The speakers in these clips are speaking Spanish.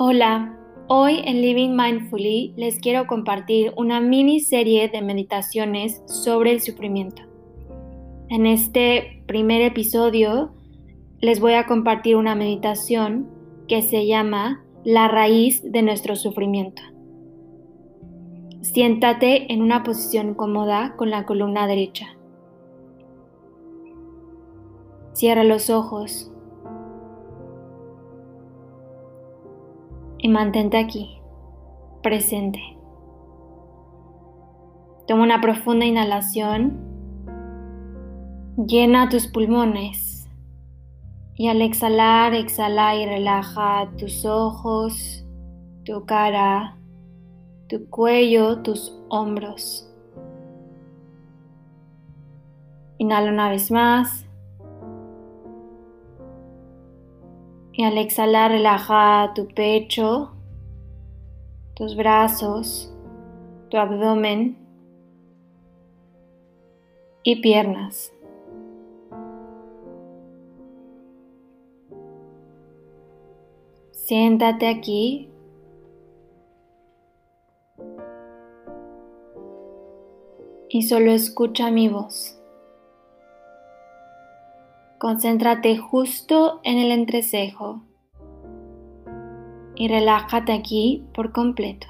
Hola, hoy en Living Mindfully les quiero compartir una miniserie de meditaciones sobre el sufrimiento. En este primer episodio les voy a compartir una meditación que se llama La raíz de nuestro sufrimiento. Siéntate en una posición cómoda con la columna derecha. Cierra los ojos y mantente aquí, presente. Toma una profunda inhalación, llena tus pulmones y al exhalar, exhala y relaja tus ojos, tu cara, tu cuello, tus hombros. Inhala una vez más. Y al exhalar relaja tu pecho, tus brazos, tu abdomen y piernas. Siéntate aquí. Y solo escucha mi voz. Concéntrate justo en el entrecejo y relájate aquí por completo.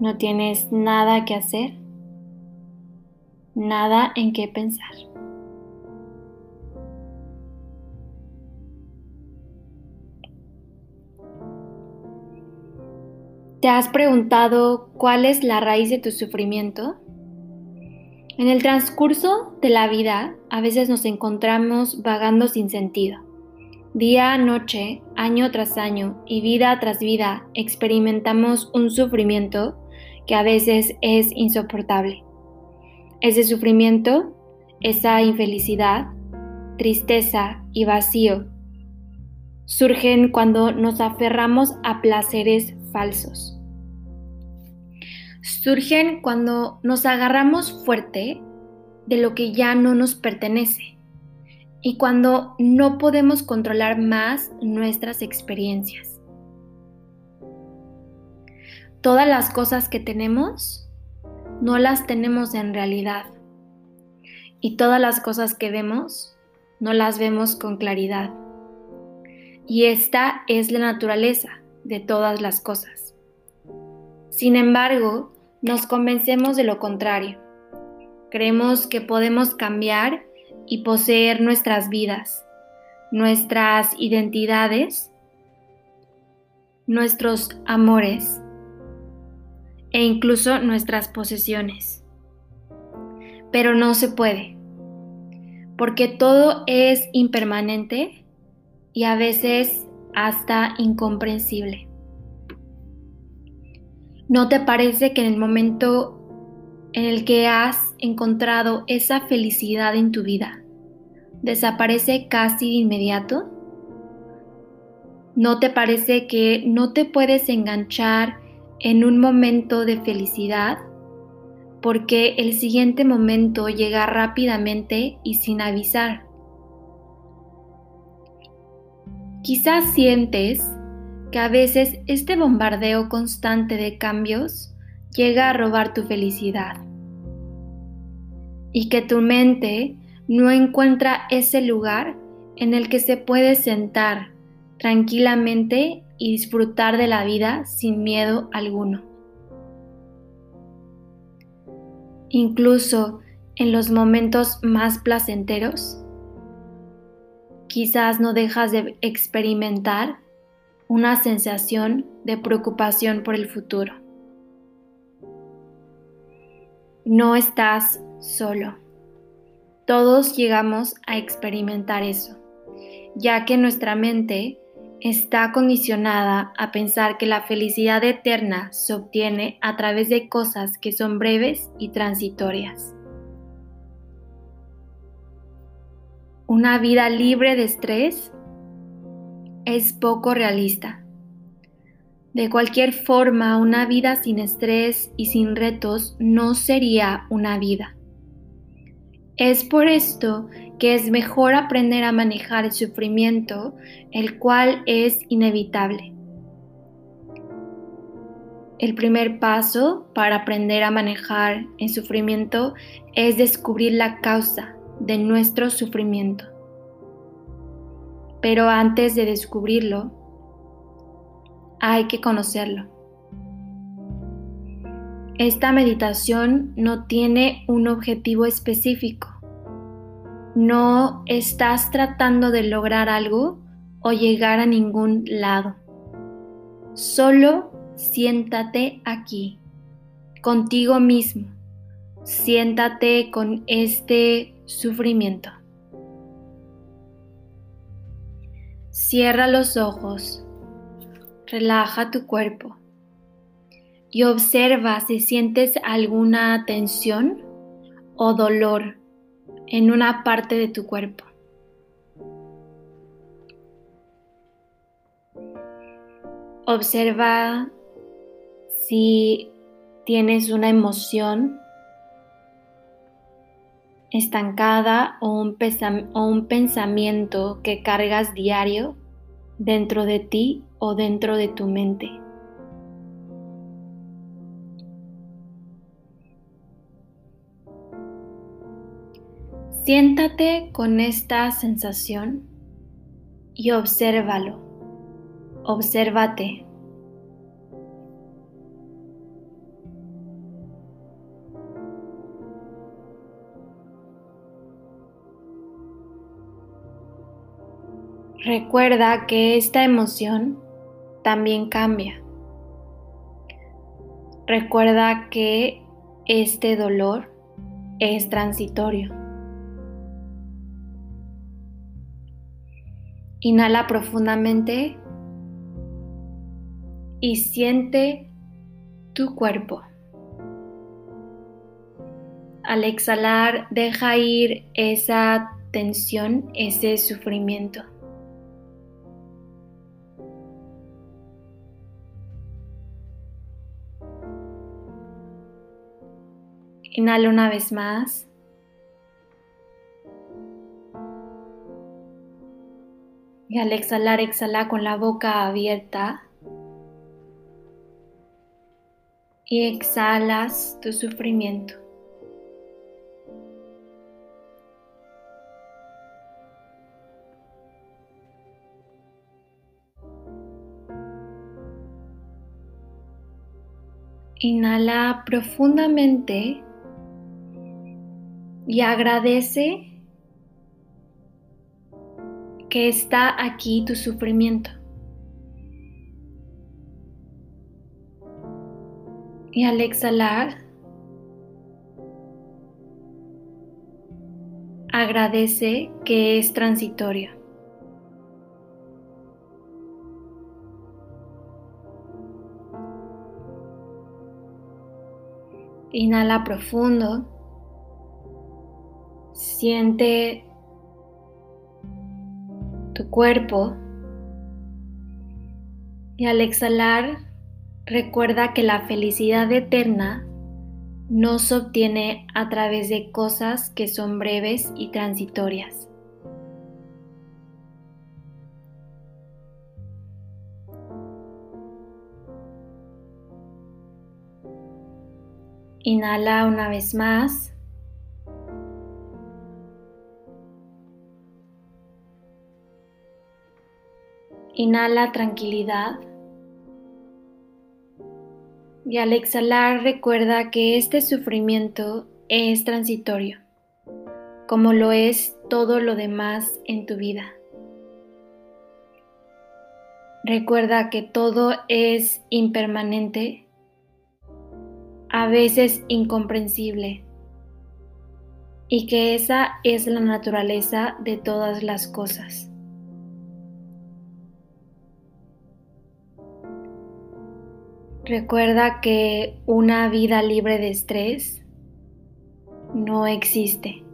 No tienes nada que hacer, nada en qué pensar. ¿Te has preguntado cuál es la raíz de tu sufrimiento? En el transcurso de la vida, a veces nos encontramos vagando sin sentido. Día a noche, año tras año y vida tras vida, experimentamos un sufrimiento que a veces es insoportable. Ese sufrimiento, esa infelicidad, tristeza y vacío surgen cuando nos aferramos a placeres falsos surgen cuando nos agarramos fuerte de lo que ya no nos pertenece y cuando no podemos controlar más nuestras experiencias. Todas las cosas que tenemos no las tenemos en realidad y todas las cosas que vemos no las vemos con claridad. Y esta es la naturaleza de todas las cosas. Sin embargo, nos convencemos de lo contrario. Creemos que podemos cambiar y poseer nuestras vidas, nuestras identidades, nuestros amores e incluso nuestras posesiones. Pero no se puede, porque todo es impermanente y a veces hasta incomprensible. ¿No te parece que en el momento en el que has encontrado esa felicidad en tu vida, desaparece casi de inmediato? ¿No te parece que no te puedes enganchar en un momento de felicidad porque el siguiente momento llega rápidamente y sin avisar? Quizás sientes que a veces este bombardeo constante de cambios llega a robar tu felicidad y que tu mente no encuentra ese lugar en el que se puede sentar tranquilamente y disfrutar de la vida sin miedo alguno. Incluso en los momentos más placenteros, quizás no dejas de experimentar una sensación de preocupación por el futuro. No estás solo. Todos llegamos a experimentar eso, ya que nuestra mente está condicionada a pensar que la felicidad eterna se obtiene a través de cosas que son breves y transitorias. Una vida libre de estrés es poco realista. De cualquier forma, una vida sin estrés y sin retos no sería una vida. Es por esto que es mejor aprender a manejar el sufrimiento, el cual es inevitable. El primer paso para aprender a manejar el sufrimiento es descubrir la causa de nuestro sufrimiento. Pero antes de descubrirlo, hay que conocerlo. Esta meditación no tiene un objetivo específico. No estás tratando de lograr algo o llegar a ningún lado. Solo siéntate aquí, contigo mismo. Siéntate con este sufrimiento. Cierra los ojos, relaja tu cuerpo y observa si sientes alguna tensión o dolor en una parte de tu cuerpo. Observa si tienes una emoción estancada o un, pensamiento que cargas diario dentro de ti o dentro de tu mente. Siéntate con esta sensación y obsérvalo. Obsérvate. Recuerda que esta emoción también cambia. Recuerda que este dolor es transitorio. Inhala profundamente y siente tu cuerpo. Al exhalar, deja ir esa tensión, ese sufrimiento. Inhala una vez más. Y al exhalar, exhala con la boca abierta. Y exhalas tu sufrimiento. Inhala profundamente y agradece que está aquí tu sufrimiento. Y al exhalar, agradece que es transitorio. Inhala profundo. Siente tu cuerpo y al exhalar recuerda que la felicidad eterna no se obtiene a través de cosas que son breves y transitorias. Inhala una vez más. Inhala tranquilidad. Y al exhalar recuerda que este sufrimiento es transitorio, como lo es todo lo demás en tu vida. Recuerda que todo es impermanente, a veces incomprensible, y que esa es la naturaleza de todas las cosas. Recuerda que una vida libre de estrés no existe.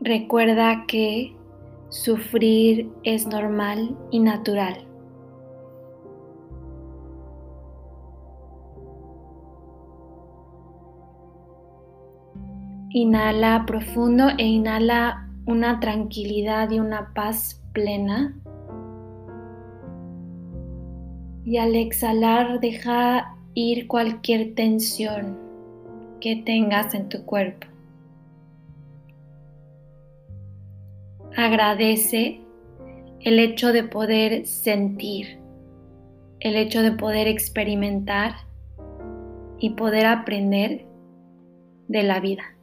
Recuerda que sufrir es normal y natural. Inhala profundo e inhala una tranquilidad y una paz plena. Y al exhalar deja ir cualquier tensión que tengas en tu cuerpo. Agradece el hecho de poder sentir, el hecho de poder experimentar y poder aprender de la vida.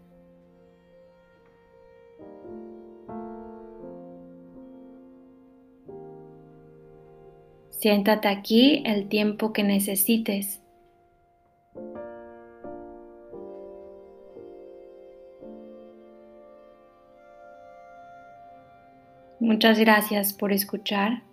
Siéntate aquí el tiempo que necesites. Muchas gracias por escuchar.